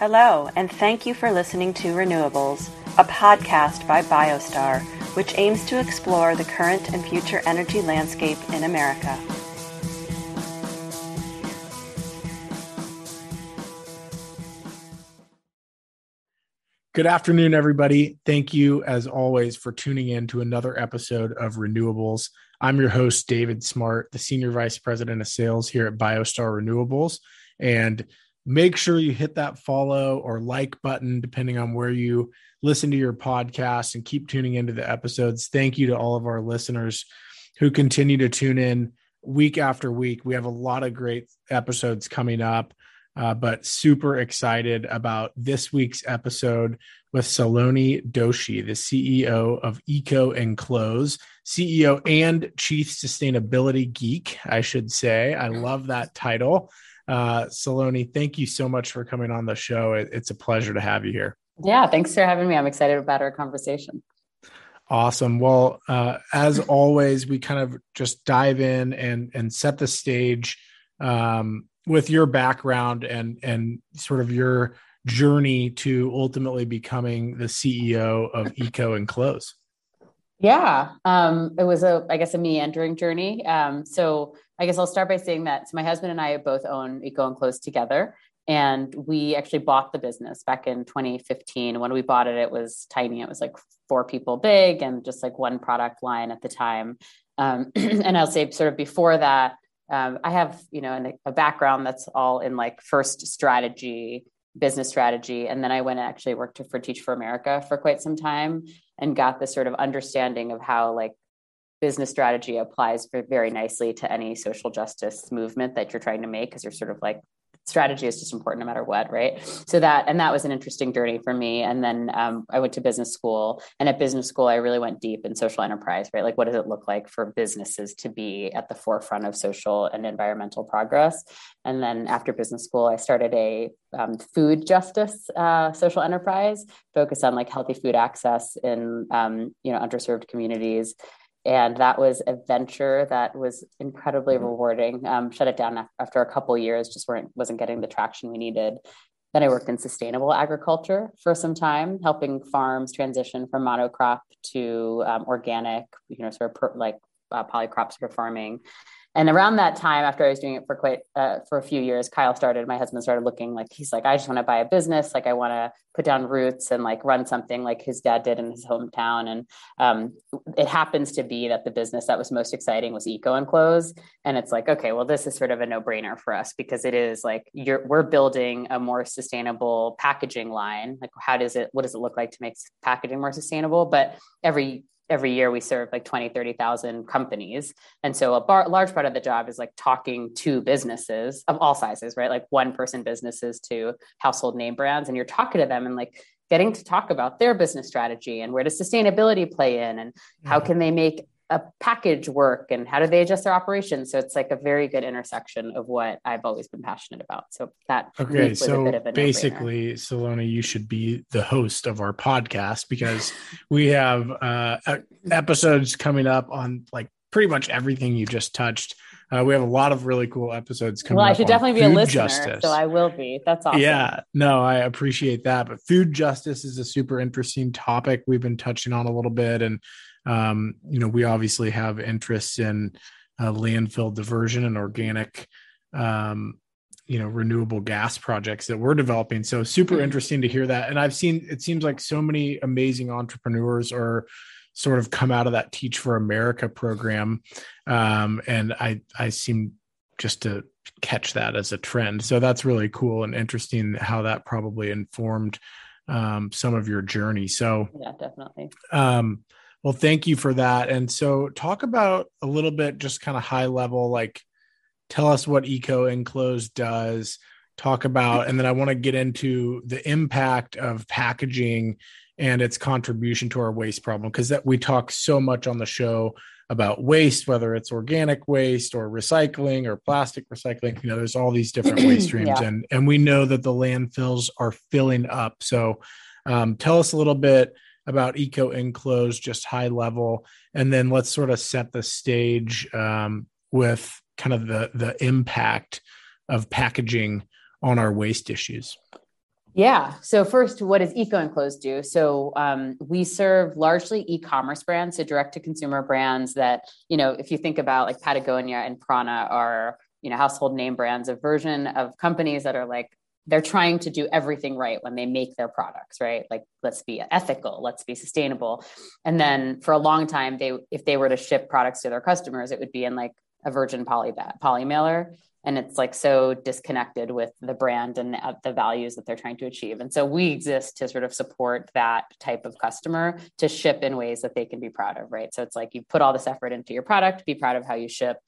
Hello, and thank you for listening to Renewables, a podcast by Biostar, which aims to explore the current and future energy landscape in America. Good afternoon, everybody. Thank you, as always, for tuning in to another episode of Renewables. I'm your host, David Smart, the Senior Vice President of Sales here at Biostar Renewables. And make sure you hit that follow or like button, depending on where you listen to your podcast, and keep tuning into the episodes. Thank you to all of our listeners who continue to tune in week after week. We have a lot of great episodes coming up. Uh, but super excited about this week's episode with Saloni Doshi, the CEO of Eco Enclose, CEO and Chief Sustainability Geek, I should say. I love that title. Uh, Saloni, thank you so much for coming on the show. It, it's a pleasure to have you here. Yeah, thanks for having me. I'm excited about our conversation. Awesome. Well, uh, as always, we kind of just dive in and and set the stage um, with your background and and sort of your journey to ultimately becoming the CEO of Eco Enclose. Yeah, um, it was a, I guess, a meandering journey. Um, so I guess I'll start by saying that so my husband and I both own Eco Enclose together, and we actually bought the business back in 2015. When we bought it, it was tiny. It was like four people big and just like one product line at the time. Um, and I'll say, sort of before that, um, I have you know a background that's all in like first strategy business strategy. And then I went and actually worked for Teach for America for quite some time and got this sort of understanding of how like business strategy applies very nicely to any social justice movement that you're trying to make because you're sort of like strategy is just important no matter what right? So that and that was an interesting journey for me. And then um, i went to business school and at business school i really went deep in social enterprise right? Like what does it look like for businesses to be at the forefront of social and environmental progress? And then after business school i started a um, food justice uh, social enterprise focused on like healthy food access in um, you know underserved communities and that was a venture that was incredibly mm-hmm. rewarding. Um, shut it down after a couple years, just weren't wasn't getting the traction we needed. Then I worked in sustainable agriculture for some time, helping farms transition from monocrop to um, organic, you know, sort of per, like uh, polycrop sort of farming and around that time after i was doing it for quite uh, for a few years kyle started my husband started looking like he's like i just want to buy a business like i want to put down roots and like run something like his dad did in his hometown. And um, it happens to be that the business that was most exciting was eco enclose. And it's like okay well this is sort of a no-brainer for us because it is like you're we're building a more sustainable packaging line. Like how does it what does it look like to make packaging more sustainable? But every every year we serve like 20 30,000 companies and so a bar, large part of the job is like talking to businesses of all sizes right like one person businesses to household name brands and you're talking to them and like getting to talk about their business strategy and where does sustainability play in and how mm-hmm. can they make a package work and how do they adjust their operations so it's like a very good intersection of what i've always been passionate about so that okay so basically saloni you should be the host of our podcast because we have uh, episodes coming up on like pretty much everything you just touched uh, we have a lot of really cool episodes coming. Well, I should definitely be a listener, justice. so I will be. That's awesome. Yeah, no, I appreciate that. But food justice is a super interesting topic we've been touching on a little bit, and um, you know, we obviously have interests in uh, landfill diversion and organic, um, you know, renewable gas projects that we're developing. So super mm-hmm. interesting to hear that. And I've seen it seems like so many amazing entrepreneurs are sort of come out of that Teach for America program, um, and I I seem just to catch that as a trend. So that's really cool and interesting how that probably informed um, some of your journey. So yeah, definitely. Um, well, thank you for that. And so, talk about a little bit, just kind of high level, like tell us what Eco Enclose does. Talk about, and then I want to get into the impact of packaging and its contribution to our waste problem because that we talk so much on the show about waste, whether it's organic waste or recycling or plastic recycling. You know, there's all these different waste streams, yeah. and and we know that the landfills are filling up. So, um, tell us a little bit about eco enclose just high level and then let's sort of set the stage um, with kind of the the impact of packaging on our waste issues Yeah. So first, what does Eco Enclose do? So um, we serve largely e-commerce brands, so direct-to-consumer brands that you know, if you think about like Patagonia and Prana are you know household name brands, a version of companies that are like they're trying to do everything right when they make their products right? Like let's be ethical let's be sustainable. And then for a long time they if they were to ship products to their customers it would be in like a virgin poly poly mailer and it's like so disconnected with the brand and the, values that they're trying to achieve. And so we exist to sort of support that type of customer to ship in ways that they can be proud of right? So it's like you put all this effort into your product be proud of how you ship.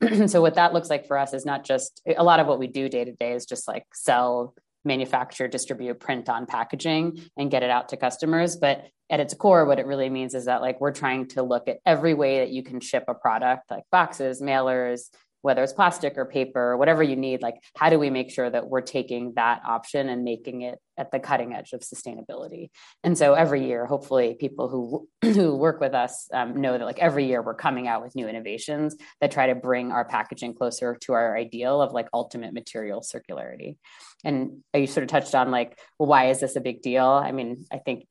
So what that looks like for us is not just a lot of what we do day to day is just like sell manufacture distribute print on packaging and get it out to customers. But at its core what it really means is that like we're trying to look at every way that you can ship a product like boxes mailers whether it's plastic or paper whatever you need like how do we make sure that we're taking that option and making it at the cutting edge of sustainability? And so every year hopefully people who who work with us um, know that like every year we're coming out with new innovations that try to bring our packaging closer to our ideal of like ultimate material circularity. And you sort of touched on like well why is this a big deal? I mean i think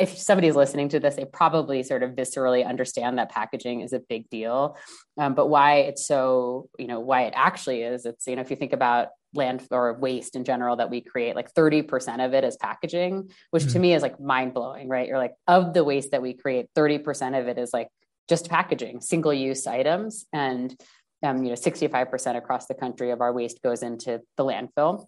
if somebody's listening to this, they probably sort of viscerally understand that packaging is a big deal. Um, but why it's so, you know, why it actually is, it's, you know, if you think about land or waste in general that we create, like 30% of it is packaging, which mm-hmm. to me is like mind blowing, right? You're like, of the waste that we create, 30% of it is like just packaging, single use items. And, um, you know, 65% across the country of our waste goes into the landfill.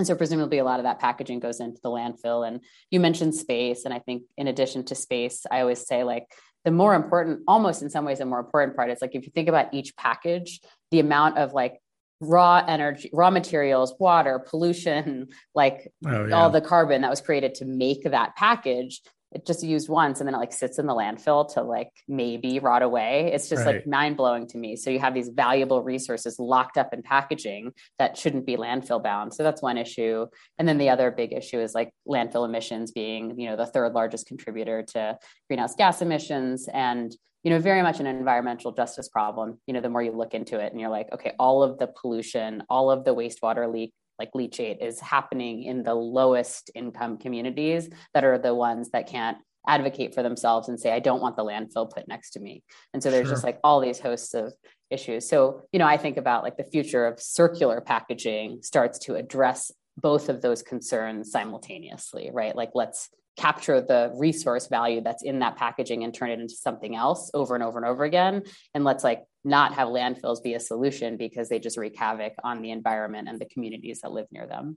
And so presumably a lot of that packaging goes into the landfill. And you mentioned space. And I think in addition to space, I always say like the more important, almost in some ways, the more important part is like if you think about each package, the amount of like raw energy, raw materials, water, pollution, like oh, yeah. all the carbon that was created to make that package it just used once and then it like sits in the landfill to like maybe rot away. It's just right. like mind blowing to me. So you have these valuable resources locked up in packaging that shouldn't be landfill bound. So that's one issue. And then the other big issue is like landfill emissions being, you know, the third largest contributor to greenhouse gas emissions and you know very much an environmental justice problem you know the more you look into it and you're like okay all of the pollution all of the wastewater leak like leachate is happening in the lowest income communities that are the ones that can't advocate for themselves and say i don't want the landfill put next to me. And so there's sure. just like all these hosts of issues. So you know i think about like the future of circular packaging starts to address both of those concerns simultaneously right? Like let's capture the resource value that's in that packaging and turn it into something else over and over and over again. And let's like not have landfills be a solution because they just wreak havoc on the environment and the communities that live near them.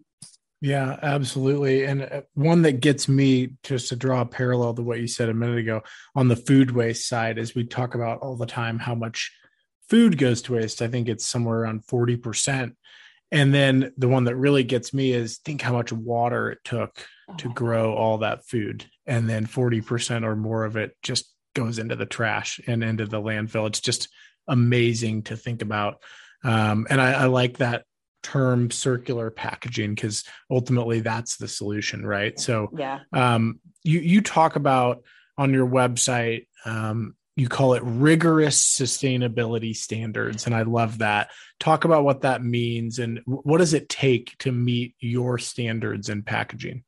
Yeah absolutely. And uh, one that gets me just to draw a parallel to what you said a minute ago on the food waste side is we talk about all the time how much food goes to waste i think it's somewhere around 40% and then the one that really gets me is think how much water it took to grow all that food. And then 40% or more of it just goes into the trash and into the landfill. It's just amazing to think about. Um, and I, I, like that term circular packaging because ultimately that's the solution right? So yeah. um, you you talk about on your website um, you call it rigorous sustainability standards and i love that. Talk about what that means and what does it take to meet your standards in packaging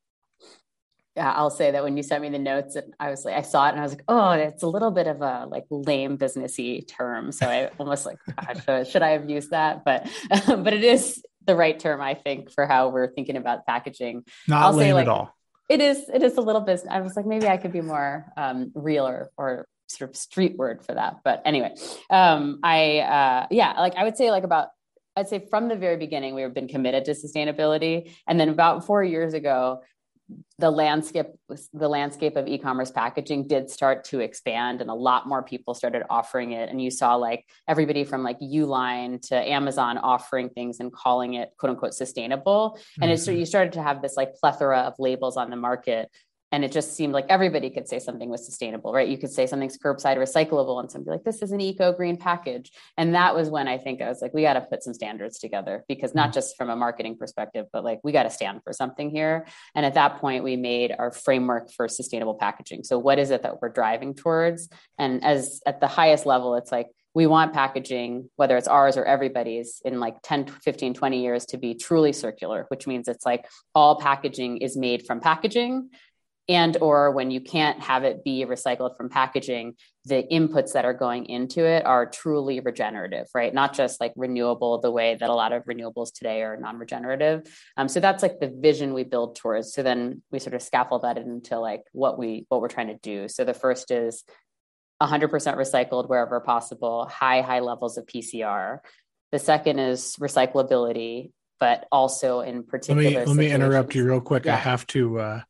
yeah, I'll say that when you sent me the notes, and I was like, I saw it and I was like, oh, it's a little bit of a like lame businessy term. So I almost like, gosh, should I have used that? But but it is the right term, I think, for how we're thinking about packaging. Not I'll lame say, like, at all. It is. It is a little business. I was like, maybe I could be more um, real or, or sort of street word for that. But anyway, um, I uh, yeah, like I would say like about I'd say from the very beginning, we've been committed to sustainability. And then about four years ago, the landscape the landscape of e-commerce packaging did start to expand and a lot more people started offering it and you saw like everybody from like uline to amazon offering things and calling it quote unquote sustainable and mm-hmm. it you started to have this like plethora of labels on the market and it just seemed like everybody could say something was sustainable right? You could say something's curbside recyclable and somebody like this is an eco green package. And that was when i think i was like we got to put some standards together because not mm-hmm. just from a marketing perspective but like we got to stand for something here. And at that point we made our framework for sustainable packaging. So what is it that we're driving towards? And as at the highest level it's like we want packaging, whether it's ours or everybody's, in like 10, 15, 20 years to be truly circular, which means it's like all packaging is made from packaging and or when you can't have it be recycled from packaging the inputs that are going into it are truly regenerative right? Not just like renewable the way that a lot of renewables today are non-regenerative. Um, so that's like the vision we build towards. So then we sort of scaffold that into like what we what we're trying to do. So the first is 100% recycled wherever possible high high levels of pcr the second is recyclability but also in particular let me let me interrupt you real quick. Yeah. i have to uh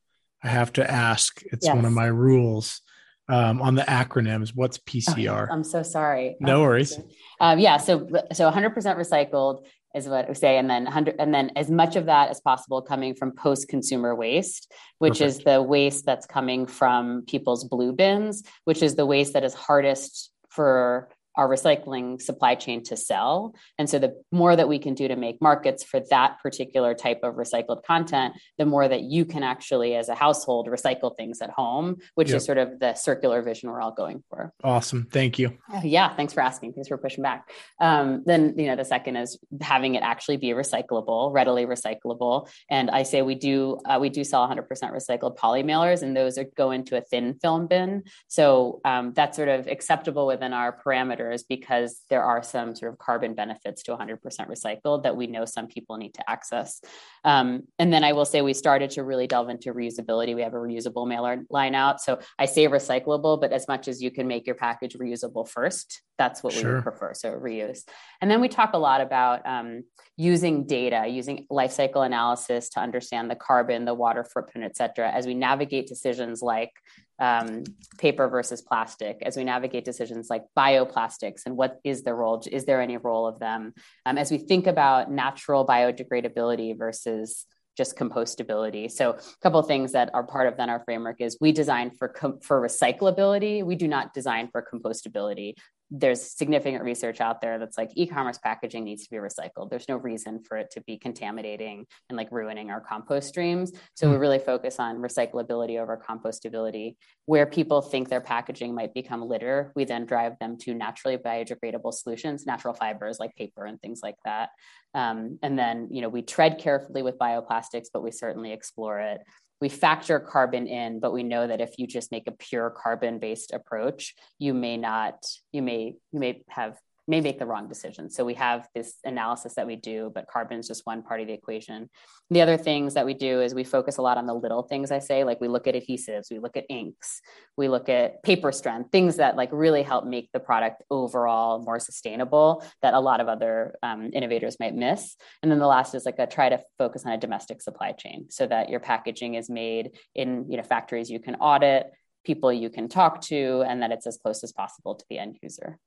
I have to ask. It's yes. one of my rules um, on the acronyms. What's PCR? Oh, I'm so sorry. No worries. Um, yeah. So so 100% recycled is what we say, and then 100, and then as much of that as possible coming from post-consumer waste, which Perfect. is the waste that's coming from people's blue bins, which is the waste that is hardest for our recycling supply chain to sell. And so the more that we can do to make markets for that particular type of recycled content, the more that you can actually, as a household, recycle things at home, which yep. is sort of the circular vision we're all going for. Awesome. Thank you. Uh, yeah. Thanks for asking. Thanks for pushing back. Um, then, you know, the second is having it actually be recyclable, readily recyclable. And I say we do, uh, we do sell 100% recycled poly mailers, and those are, go into a thin film bin. So um, that's sort of acceptable within our parameters because there are some sort of carbon benefits to 100% recycled that we know some people need to access. Um, and then I will say we started to really delve into reusability. We have a reusable mailer line out. So I say recyclable, but as much as you can make your package reusable first, that's what sure. we prefer. So reuse. And then we talk a lot about um, using data, using life cycle analysis to understand the carbon, the water footprint, et cetera, as we navigate decisions like um, paper versus plastic as we navigate decisions like bioplastics and what is the role is there any role of them um, as we think about natural biodegradability versus just compostability. So a couple things that are part of then our framework is we design for com- for recyclability. We do not design for compostability there's significant research out there that's like e-commerce packaging needs to be recycled. There's no reason for it to be contaminating and like ruining our compost streams. So we really focus on recyclability over compostability. Where people think their packaging might become litter, we then drive them to naturally biodegradable solutions, natural fibers like paper and things like that. Um, and then, you know, we tread carefully with bioplastics, but we certainly explore it we factor carbon in but we know that if you just make a pure carbon based approach you may not you may you may have may make the wrong decision. So we have this analysis that we do, but carbon is just one part of the equation. The other things that we do is we focus a lot on the little things I say, like we look at adhesives, we look at inks, we look at paper strength, things that like really help make the product overall more sustainable that a lot of other um, innovators might miss. And then the last is like a try to focus on a domestic supply chain so that your packaging is made in you know factories you can audit people you can talk to and that it's as close as possible to the end user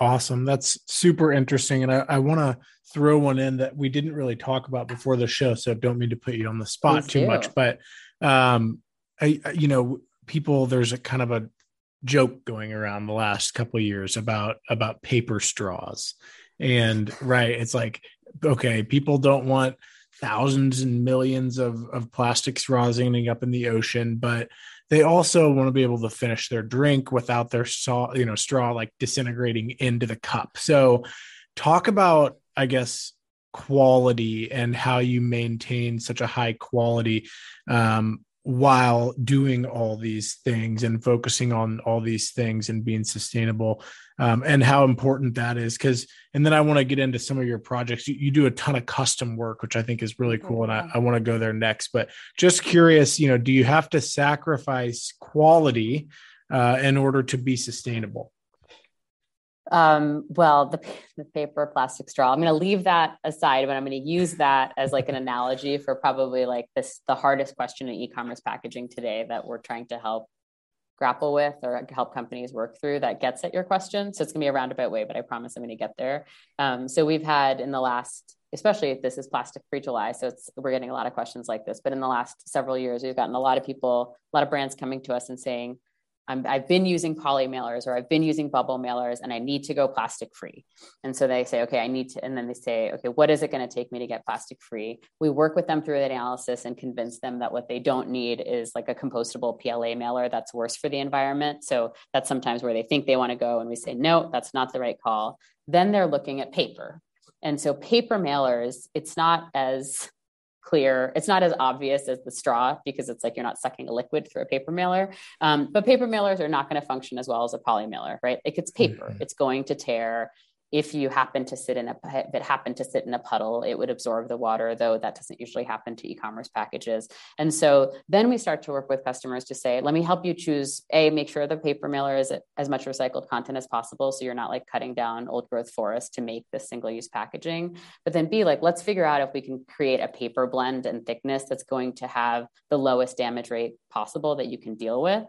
Awesome. That's super interesting. And I, I want to throw one in that we didn't really talk about before the show. So don't mean to put you on the spot Please too do. much, but, um, I, you know, people, there's a kind of a joke going around the last couple years about, about paper straws and right. It's like, okay, people don't want thousands and millions of, of plastic straws ending up in the ocean, but they also want to be able to finish their drink without their saw, you know, straw like disintegrating into the cup. So talk about, I guess, quality and how you maintain such a high quality um, while doing all these things and focusing on all these things and being sustainable um, and how important that is. Because and then i want to get into some of your projects. You, you, do a ton of custom work which i think is really cool and i, I want to go there next. But just curious you know do you have to sacrifice quality uh, in order to be sustainable um, well, the, the paper plastic straw, I'm going to leave that aside, but I'm going to use that as like an analogy for probably like this, the hardest question in e-commerce packaging today that we're trying to help grapple with or help companies work through that gets at your question. So it's going to be a roundabout way, but I promise I'm going to get there. Um, so we've had in the last, especially if this is plastic free July, so it's we're getting a lot of questions like this. But in the last several years, we've gotten a lot of people, a lot of brands coming to us and saying, i have been using poly mailers or I've been using bubble mailers and I need to go plastic free. And so they say, okay, I need to, and then they say, okay, what is it going to take me to get plastic free? We work with them through the analysis and convince them that what they don't need is like a compostable PLA mailer that's worse for the environment. So that's sometimes where they think they want to go. And we say, no, that's not the right call. Then they're looking at paper. And so paper mailers, it's not as clear. It's not as obvious as the straw because it's like you're not sucking a liquid through a paper mailer. Um, but paper mailers are not going to function as well as a poly mailer, right? Like it's paper, mm-hmm. it's going to tear if you happen to sit in a if it happened to sit in a puddle it would absorb the water though that doesn't usually happen to e-commerce packages and so then we start to work with customers to say let me help you choose a make sure the paper mailer is as much recycled content as possible so you're not like cutting down old growth forest to make this single use packaging but then b like let's figure out if we can create a paper blend and thickness that's going to have the lowest damage rate possible that you can deal with.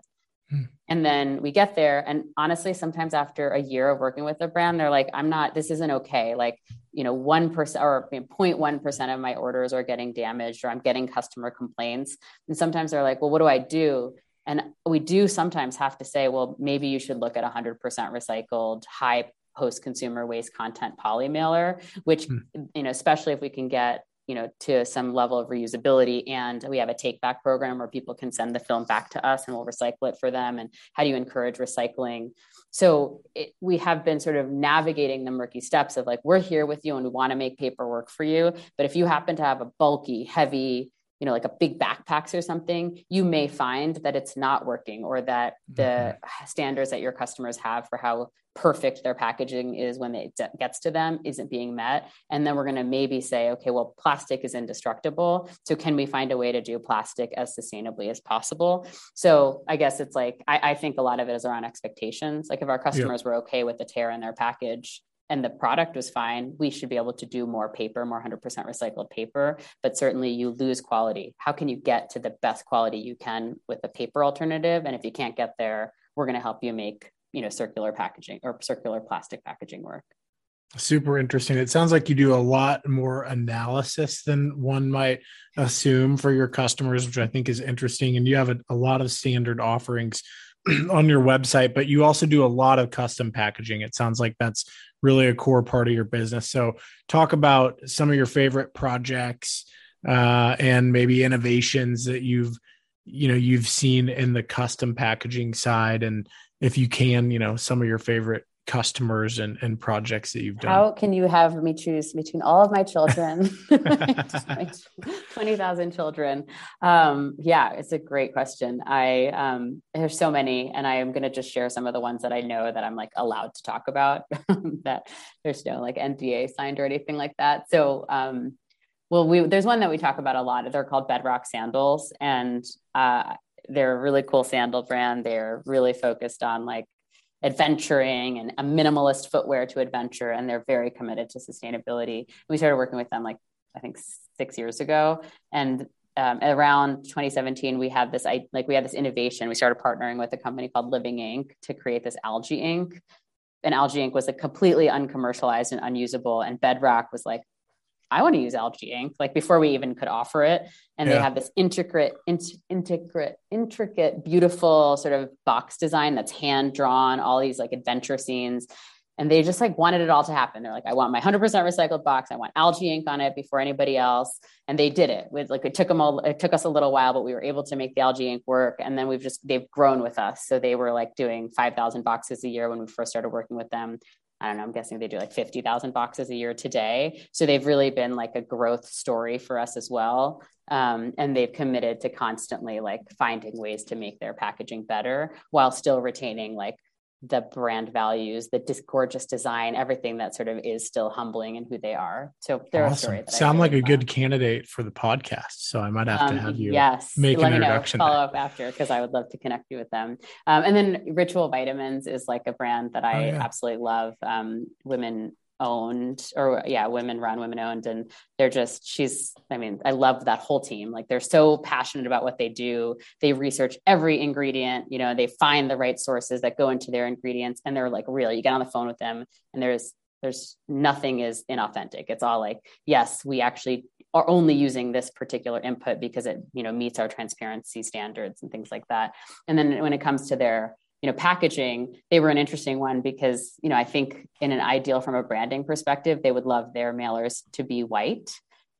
And then we get there. And honestly, sometimes after a year of working with a brand, they're like, I'm not, this isn't okay. Like, you know, 1% or 0.1% of my orders are getting damaged or I'm getting customer complaints. And sometimes they're like, well, what do I do? And we do sometimes have to say, well, maybe you should look at 100% recycled, high post consumer waste content poly mailer, which, hmm. you know, especially if we can get you know to some level of reusability. And we have a take back program where people can send the film back to us and we'll recycle it for them. And how do you encourage recycling? So it, we have been sort of navigating the murky steps of like we're here with you and we want to make paperwork for you. But if you happen to have a bulky heavy you know like a big backpacks or something you may find that it's not working or that the mm-hmm. standards that your customers have for how perfect their packaging is when it gets to them isn't being met. And then we're going to maybe say okay well plastic is indestructible. So can we find a way to do plastic as sustainably as possible? So i guess it's like i, I think a lot of it is around expectations. Like if our customers were okay with the tear in their package and the product was fine, we should be able to do more paper, more 100% recycled paper. But certainly you lose quality. How can you get to the best quality you can with a paper alternative? And if you can't get there, we're going to help you make you know circular packaging or circular plastic packaging work. Super interesting. It sounds like you do a lot more analysis than one might assume for your customers, which I think is interesting. And you have a, a lot of standard offerings on your website, but you also do a lot of custom packaging. It sounds like that's really a core part of your business. So, talk about some of your favorite projects uh, and maybe innovations that you've you know you've seen in the custom packaging side, and if you can, you know, some of your favorite customers and, and projects that you've done? How can you have me choose between all of my children, 20,000 children? Um, yeah, it's a great question. I, um, there's so many, and I am going to just share some of the ones that I know that I'm like allowed to talk about that there's no like NDA signed or anything like that. So, um, well, we, there's one that we talk about a lot. They're called Bedrock sandals and, uh, they're a really cool sandal brand. They're really focused on like adventuring and a minimalist footwear to adventure and they're very committed to sustainability. We started working with them like i think six years ago. And um, around 2017 we had this I, like we had this innovation. We started partnering with a company called living ink to create this algae ink. And algae ink was like completely uncommercialized and unusable and bedrock was like I want to use algae ink, like before we even could offer it. And yeah. they have this intricate, in, intricate, intricate, beautiful sort of box design that's hand drawn, all these like adventure scenes. And they just like wanted it all to happen. They're like, I want my 100% recycled box. I want algae ink on it before anybody else. And they did it with like, it took them all, it took us a little while, but we were able to make the algae ink work. And then we've just, they've grown with us. So they were like doing 5,000 boxes a year when we first started working with them. I don't know, I'm guessing they do like 50,000 boxes a year today. So they've really been like a growth story for us as well. Um, and they've committed to constantly like finding ways to make their packaging better while still retaining like the brand values, the dis- gorgeous design, everything that sort of is still humbling and who they are. So they're awesome. Sound like a good candidate for the podcast. So I might have um, to have you yes. make Let an introduction. Know, follow up after because I would love to connect you with them. Um, and then Ritual Vitamins is like a brand that I oh, yeah. absolutely love. Um, women owned or yeah women run women owned and they're just she's i mean i love that whole team. Like they're so passionate about what they do. They research every ingredient you know they find the right sources that go into their ingredients and they're like real. You get on the phone with them and there's there's nothing is inauthentic. It's all like yes we actually are only using this particular input because it you know meets our transparency standards and things like that. And then when it comes to their you know packaging they were an interesting one because you know i think in an ideal from a branding perspective they would love their mailers to be white.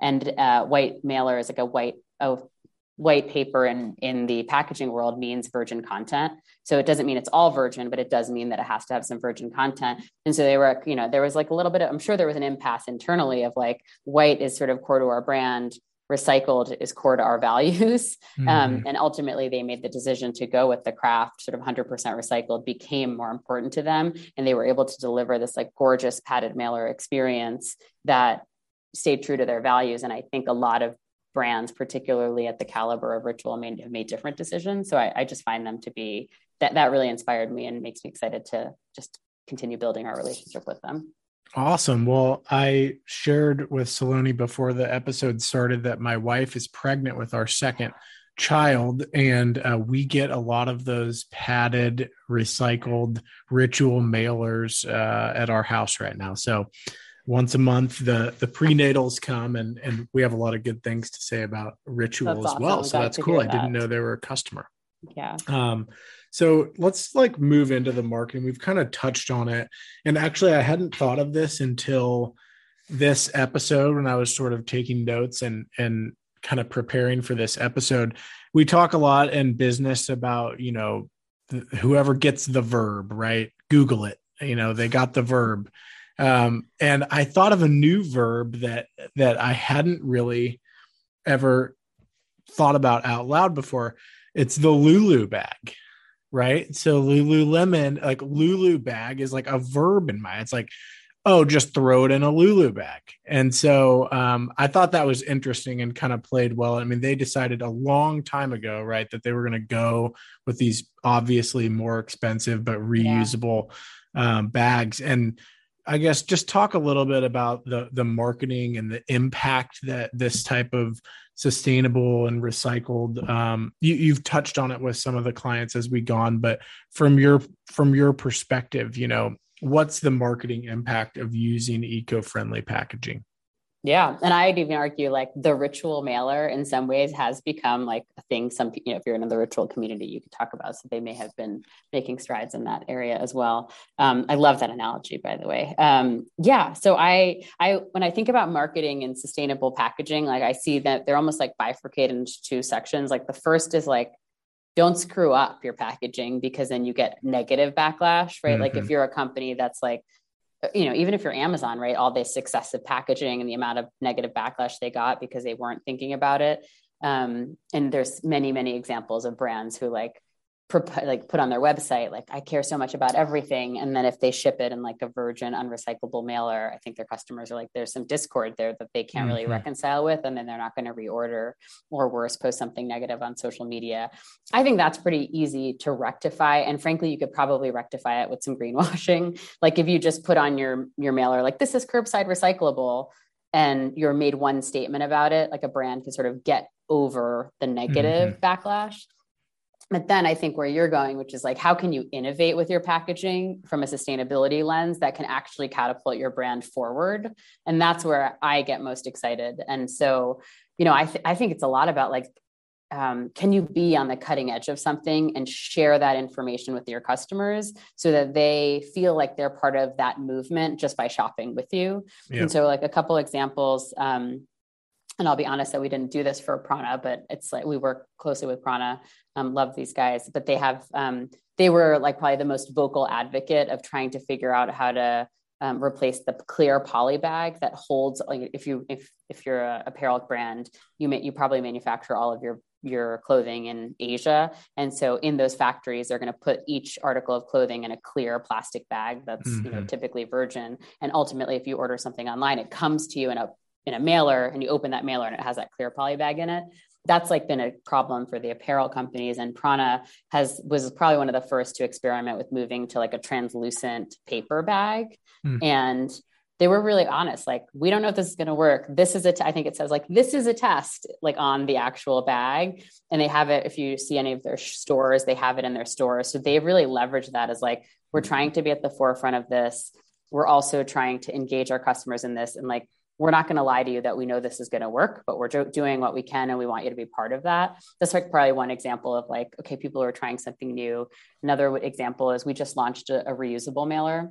And uh, white mailer is like a white oh, white paper in in the packaging world means virgin content. So it doesn't mean it's all virgin but it does mean that it has to have some virgin content. And so they were you know there was like a little bit of, i'm sure there was an impasse internally of like white is sort of core to our brand recycled is core to our values um, mm-hmm. um, and ultimately they made the decision to go with the kraft sort of 100% recycled became more important to them and they were able to deliver this like gorgeous padded mailer experience that stayed true to their values and i think a lot of brands, particularly at the caliber of Ritual, made, have made different decisions. So I, I just find them to be that that really inspired me and makes me excited to just continue building our relationship with them. Awesome. Well, I shared with Saloni before the episode started that my wife is pregnant with our second child, and uh, we get a lot of those padded, recycled ritual mailers uh, at our house right now. So once a month the the prenatals come and and we have a lot of good things to say about ritual that's as awesome. well so that's cool i didn't know they were a customer yeah. Um so let's like move into the marketing. We've kind of touched on it. And actually i hadn't thought of this until this episode when i was sort of taking notes and and kind of preparing for this episode. We talk a lot in business about you know whoever gets the verb right? Google it. You know they got the verb. Um, and I thought of a new verb that that I hadn't really ever thought about out loud before. It's the Lulu bag, right? So Lululemon, like Lulu bag, is like a verb in my. It's like, oh, just throw it in a Lulu bag. And so um, I thought that was interesting and kind of played well. I mean, they decided a long time ago, right, that they were going to go with these obviously more expensive but reusable yeah. um, bags and I guess just talk a little bit about the the marketing and the impact that this type of sustainable and recycled. Um, you, have touched on it with some of the clients as we've gone, but from your from your perspective, you know, what's the marketing impact of using eco friendly packaging? Yeah. And I'd even argue like the ritual mailer in some ways has become like a thing some you know, if you're in the ritual community, you could talk about. So they may have been making strides in that area as well. Um, I love that analogy, by the way. Um, yeah. So I I when I think about marketing and sustainable packaging, like I see that they're almost like bifurcated into two sections. Like the first is like don't screw up your packaging because then you get negative backlash, right? Mm-hmm. Like if mm-hmm. you're a company that's like you know, even if you're Amazon, right, all this excessive packaging and the amount of negative backlash they got because they weren't thinking about it. Um, and there's many, many examples of brands who like like put on their website like i care so much about everything and then if they ship it in like a virgin unrecyclable mailer i think their customers are like there's some discord there that they can't mm-hmm. really reconcile with and then they're not going to reorder or worse post something negative on social media i think that's pretty easy to rectify and frankly you could probably rectify it with some greenwashing like if you just put on your your mailer like this is curbside recyclable and you're made one statement about it like a brand can sort of get over the negative mm-hmm. backlash but then I think where you're going, which is like, how can you innovate with your packaging from a sustainability lens that can actually catapult your brand forward? And that's where I get most excited. And so, you know, I, th- I think it's a lot about like, um, can you be on the cutting edge of something and share that information with your customers so that they feel like they're part of that movement just by shopping with you? Yeah. And so, like a couple examples. Um, and I'll be honest that we didn't do this for Prana, but it's like we work closely with Prana. Um, love these guys, but they have um, they were like probably the most vocal advocate of trying to figure out how to um, replace the clear poly bag that holds. Like if you if if you're a apparel brand, you may you probably manufacture all of your your clothing in Asia, and so in those factories, they're going to put each article of clothing in a clear plastic bag that's mm-hmm. you know mm-hmm. typically virgin. And ultimately, if you order something online, it comes to you in a in a mailer and you open that mailer and it has that clear poly bag in it that's like been a problem for the apparel companies. And prana has was probably one of the first to experiment with moving to like a translucent paper bag. Mm. and they were really honest like we don't know if this is going to work. This is a t- I think it says like this is a test like on the actual bag. And they have it if you see any of their stores they have it in their stores. So they've really leveraged that as like we're trying to be at the forefront of this. We're also trying to engage our customers in this. And like we're not going to lie to you that we know this is going to work, but we're doing what we can and we want you to be part of that. That's like probably one example of like, okay, people are trying something new. Another example is we just launched a, a reusable mailer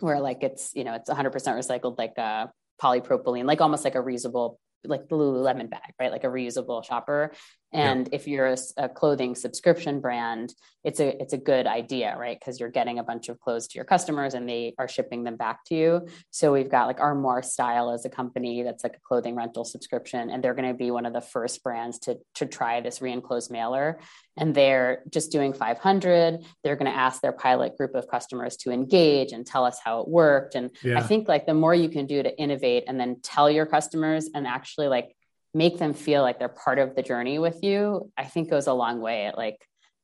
where like it's, you know, it's 100% recycled, like a uh, polypropylene, like almost like a reusable like the Lululemon bag, right? Like a reusable shopper. And yeah. if you're a, a, clothing subscription brand, it's a it's a good idea, right? Because you're getting a bunch of clothes to your customers and they are shipping them back to you. So we've got like Armoire Style as a company that's like a clothing rental subscription, and they're going to be one of the first brands to to try this re-enclosed mailer. And they're just doing 500. They're going to ask their pilot group of customers to engage and tell us how it worked. And yeah. I think like the more you can do to innovate and then tell your customers and actually like make them feel like they're part of the journey with you, I think goes a long way at like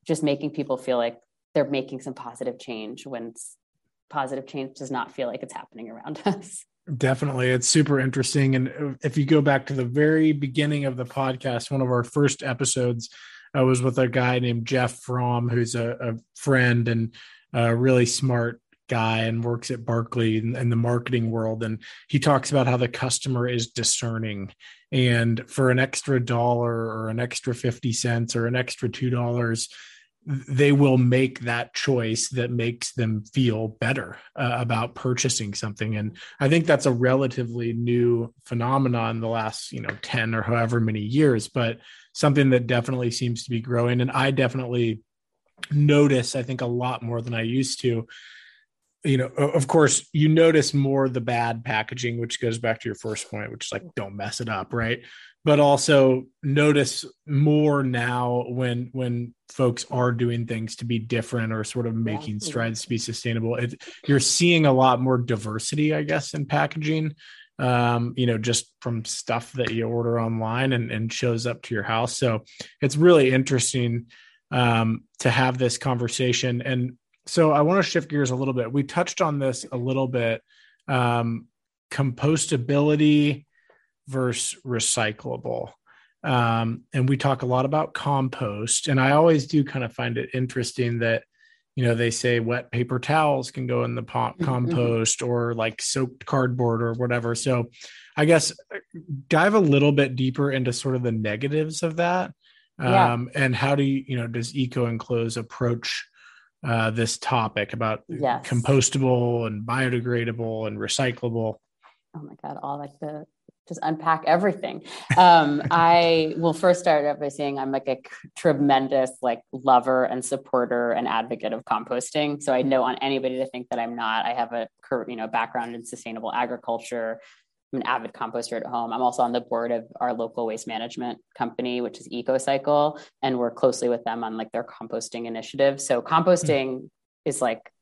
just making people feel like they're making some positive change when positive change does not feel like it's happening around us. Definitely. It's super interesting. And if you go back to the very beginning of the podcast, one of our first episodes uh, was with a guy named Jeff Fromm, who's a, a friend and a really smart guy and works at Barkley in, in, the marketing world. And he talks about how the customer is discerning. And for an extra dollar or an extra 50 cents or an extra $2, they will make that choice that makes them feel better uh, about purchasing something and i think that's a relatively new phenomenon in the last you know 10 or however many years but something that definitely seems to be growing and i definitely notice i think a lot more than i used to you know, of course, you notice more the bad packaging, which goes back to your first point, which is like don't mess it up, right? But also notice more now when when folks are doing things to be different or sort of making strides to be sustainable. It, you're seeing a lot more diversity, I guess, in packaging. Um, you know, just from stuff that you order online and, and shows up to your house. So it's really interesting um, to have this conversation. And so I want to shift gears a little bit. We touched on this a little bit. Um, compostability versus recyclable. Um, and we talk a lot about compost. And I always do kind of find it interesting that, you know, they say wet paper towels can go in the mm-hmm. compost or like soaked cardboard or whatever. So I guess uh, dive a little bit deeper into sort of the negatives of that. Um, yeah. And how do you, you know, does Eco Enclose approach uh, this topic about yes. compostable and biodegradable and recyclable. Oh my God, all like the just unpack everything. Um, I will first start out by saying I'm like a tremendous like lover and supporter and advocate of composting. So I know on anybody to think that I'm not. I have a you know background in sustainable agriculture, I'm an avid composter at home. I'm also on the board of our local waste management company, which is EcoCycle, and we're closely with them on like their composting initiative. So composting mm-hmm. is like,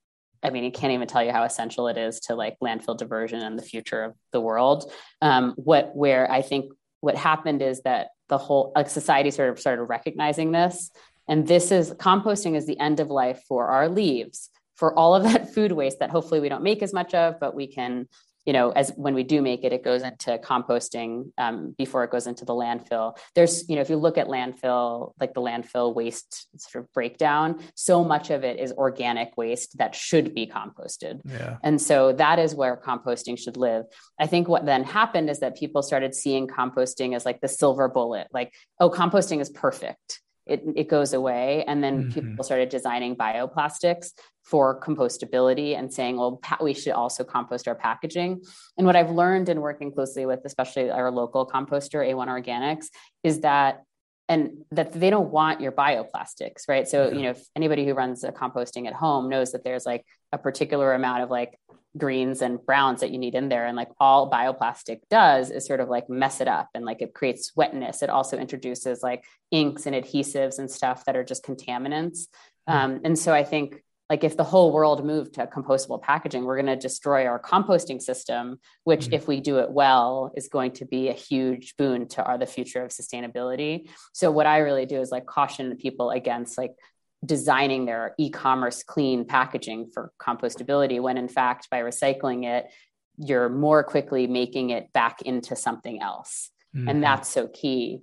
I mean, I can't even tell you how essential it is to like landfill diversion and the future of the world. Um, what where I think what happened is that the whole like society sort of started recognizing this, and this is composting is the end of life for our leaves for all of that food waste that hopefully we don't make as much of, but we can you know, as when we do make it, it goes into composting um, before it goes into the landfill. There's, you know, if you look at landfill, like the landfill waste sort of breakdown, so much of it is organic waste that should be composted. Yeah. And so that is where composting should live. I think what then happened is that people started seeing composting as like the silver bullet, like, oh, composting is perfect it, it goes away. And then mm-hmm. people started designing bioplastics for compostability and saying, well, we should also compost our packaging. And what I've learned in working closely with, especially our local composter, A1 Organics, is that and that they don't want your bioplastics right so yeah. you know if anybody who runs a composting at home knows that there's like a particular amount of like greens and browns that you need in there and like all bioplastic does is sort of like mess it up and like it creates wetness it also introduces like inks and adhesives and stuff that are just contaminants mm-hmm. um, and so i think like if the whole world moved to compostable packaging we're going to destroy our composting system which mm-hmm. if we do it well is going to be a huge boon to our the future of sustainability so what i really do is like caution people against like designing their e-commerce clean packaging for compostability when in fact by recycling it you're more quickly making it back into something else mm-hmm. and that's so key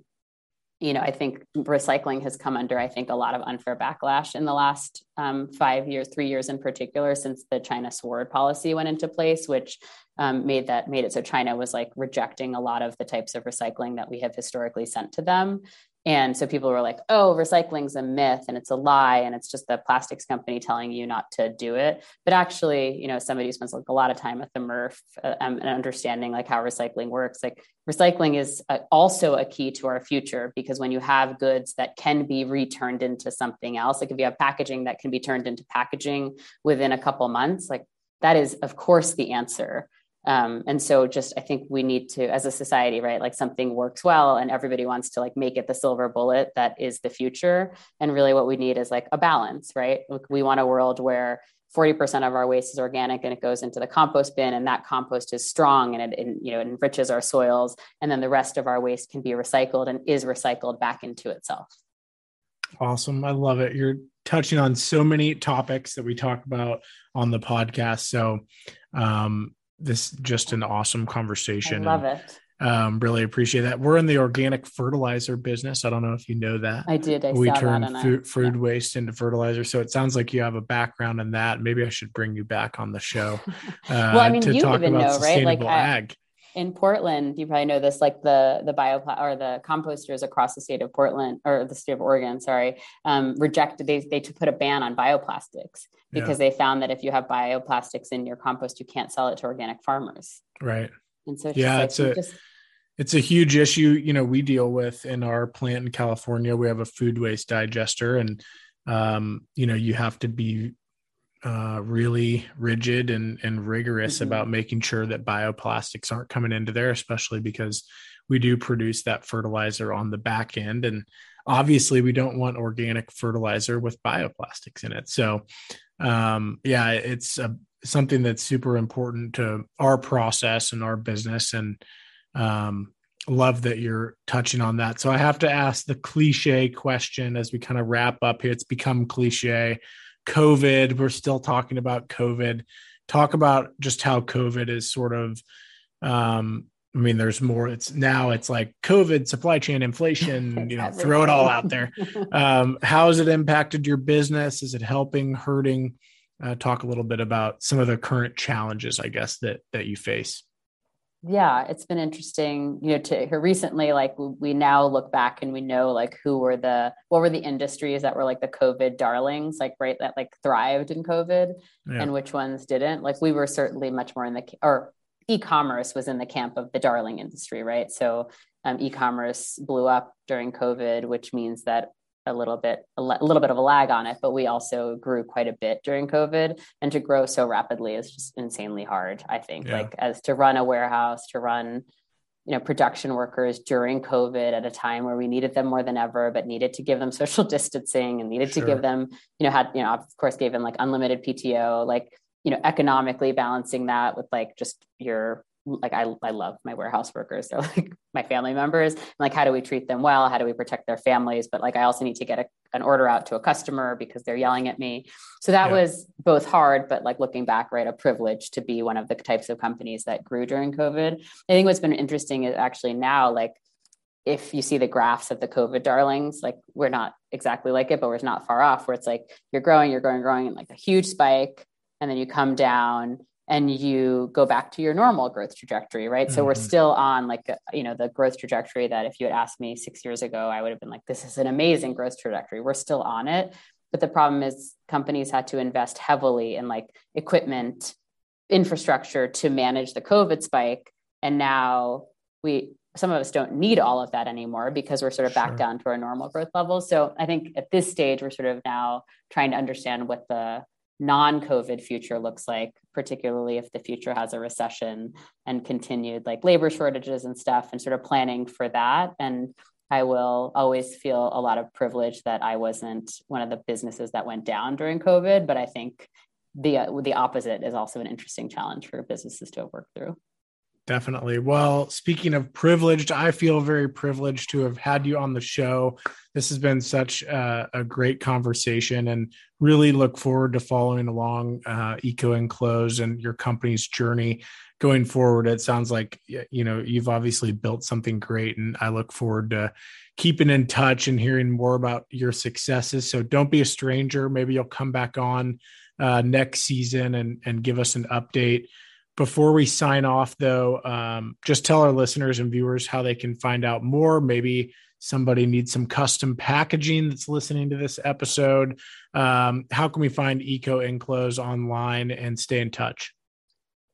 you know i think recycling has come under i think a lot of unfair backlash in the last um, five years three years in particular since the china sword policy went into place which um, made that made it so China was like rejecting a lot of the types of recycling that we have historically sent to them. And so people were like, oh, recycling's a myth and it's a lie and it's just the plastics company telling you not to do it. But actually, you know, somebody who spends like a lot of time at the MRF uh, um, and understanding like how recycling works, like recycling is a, also a key to our future because when you have goods that can be returned into something else, like if you have packaging that can be turned into packaging within a couple months, like that is, of course, the answer. Um, and so just i think we need to as a society right like something works well and everybody wants to like make it the silver bullet that is the future. And really what we need is like a balance right? We want a world where 40% of our waste is organic and it goes into the compost bin and that compost is strong and it, you know enriches our soils. And then the rest of our waste can be recycled and is recycled back into itself. Awesome. I love it. You're touching on so many topics that we talk about on the podcast. So um, this just an awesome conversation. I love and, it. Um, really appreciate that. We're in the organic fertilizer business. I don't know if you know that. I did. I we turn food, food yeah. waste into fertilizer. So it sounds like you have a background in that. Maybe I should bring you back on the show. Uh, well, I mean, you even know, right? Like ag. In Portland, you probably know this. Like the the bio or the composters across the state of Portland or the state of Oregon, sorry, um, rejected. They they put a ban on bioplastics because yeah. they found that if you have bioplastics in your compost, you can't sell it to organic farmers. Right. And so, it's yeah, like, it's a just, it's a huge issue. You know, we deal with in our plant in California. We have a food waste digester, and um, you know, you have to be uh, really rigid and and rigorous mm-hmm. about making sure that bioplastics aren't coming into there, especially because we do produce that fertilizer on the back end and obviously we don't want organic fertilizer with bioplastics in it so um, yeah, it's a, something that's super important to our process and our business. And um, love that you're touching on that. So I have to ask the cliche question as we kind of wrap up here. It's become cliche. COVID, we're still talking about COVID. Talk about just how COVID is sort of um, I mean, there's more. It's now it's like COVID, supply chain inflation, you know, throw it all out there. Um, how has it impacted your business? Is it helping, hurting? Uh, talk a little bit about some of the current challenges, I guess, that that you face. Yeah, it's been interesting, you know, to hear recently, like we now look back and we know like who were the what were the industries that were like the COVID darlings, like right that like thrived in COVID yeah. and which ones didn't. Like we were certainly much more in the or e-commerce was in the camp of the darling industry, right? So um, e-commerce blew up during COVID, which means that a little bit a, le- a little bit of a lag on it, but we also grew quite a bit during COVID. And to grow so rapidly is just insanely hard. I think, yeah. like as to run a warehouse, to run you know production workers during covid at a time where we needed them more than ever but needed to give them social distancing and needed sure. to give them you know had you know of course gave them like unlimited pto like you know economically balancing that with like just your like I, I love my warehouse workers they're like my family members like how do we treat them well? How do we protect their families? But like i also need to get a, an order out to a customer because they're yelling at me. So that yeah. was both hard but like looking back right a privilege to be one of the types of companies that grew during covid. I think what's been interesting is actually now like if you see the graphs of the covid darlings like we're not exactly like it but we're not far off where it's like you're growing you're growing growing like a huge spike and then you come down and you go back to your normal growth trajectory right mm-hmm. so we're mm-hmm. still on like uh, you know the growth trajectory that if you had asked me 6 years ago I would have been like this is an amazing growth trajectory we're still on it but the problem is companies had to invest heavily in like equipment infrastructure to manage the covid spike and now we some of us don't need all of that anymore because we're sort of back sure. down to our normal growth levels so i think at this stage we're sort of now trying to understand what the non COVID future looks like, particularly if the future has a recession and continued like labor shortages and stuff, and sort of planning for that. And I will always feel a lot of privilege that I wasn't one of the businesses that went down during COVID, but I think the uh, the opposite is also an interesting challenge for businesses to worked through. Definitely. Well, speaking of privileged, I feel very privileged to have had you on the show. This has been such a, a great conversation and really look forward to following along uh, Eco Enclose and your company's journey going forward. It sounds like, you know, you've obviously built something great and I look forward to keeping in touch and hearing more about your successes. So don't be a stranger. Maybe you'll come back on uh, next season and, and give us an update Before we sign off, though, um, just tell our listeners and viewers how they can find out more. Maybe somebody needs some custom packaging that's listening to this episode. Um, how can we find Eco Enclose online and stay in touch?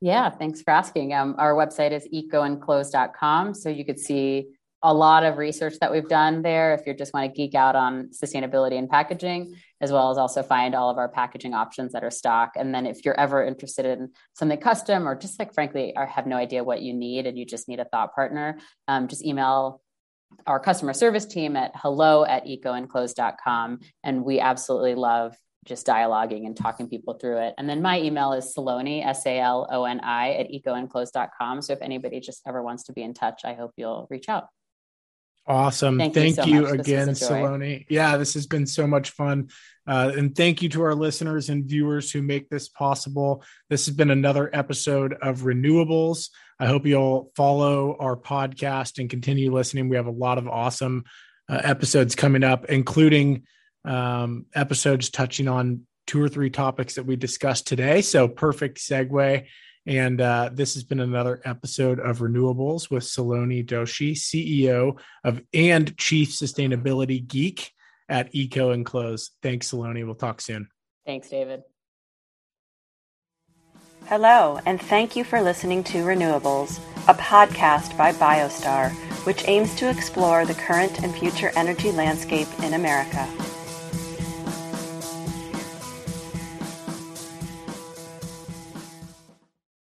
Yeah, thanks for asking. Um, our website is ecoenclose.com. So you could see a lot of research that we've done there if you just want to geek out on sustainability and packaging, as well as also find all of our packaging options that are stock. And then if you're ever interested in something custom or just like frankly, I have no idea what you need and you just need a thought partner, um, just email our customer service team at hello at ecoenclose.com. And we absolutely love just dialoguing and talking people through it. And then my email is Saloni, S A L O N I, at ecoenclose.com. So if anybody just ever wants to be in touch, I hope you'll reach out. Awesome. Thank, thank you, so you again, Saloni. Yeah, this has been so much fun. Uh, and thank you to our listeners and viewers who make this possible. This has been another episode of Renewables. I hope you'll follow our podcast and continue listening. We have a lot of awesome uh, episodes coming up, including um, episodes touching on two or three topics that we discussed today. So, perfect segue. And uh, this has been another episode of Renewables with Saloni Doshi, CEO of and Chief Sustainability Geek at Eco Enclose. Thanks, Saloni. We'll talk soon. Thanks, David. Hello, and thank you for listening to Renewables, a podcast by Biostar, which aims to explore the current and future energy landscape in America.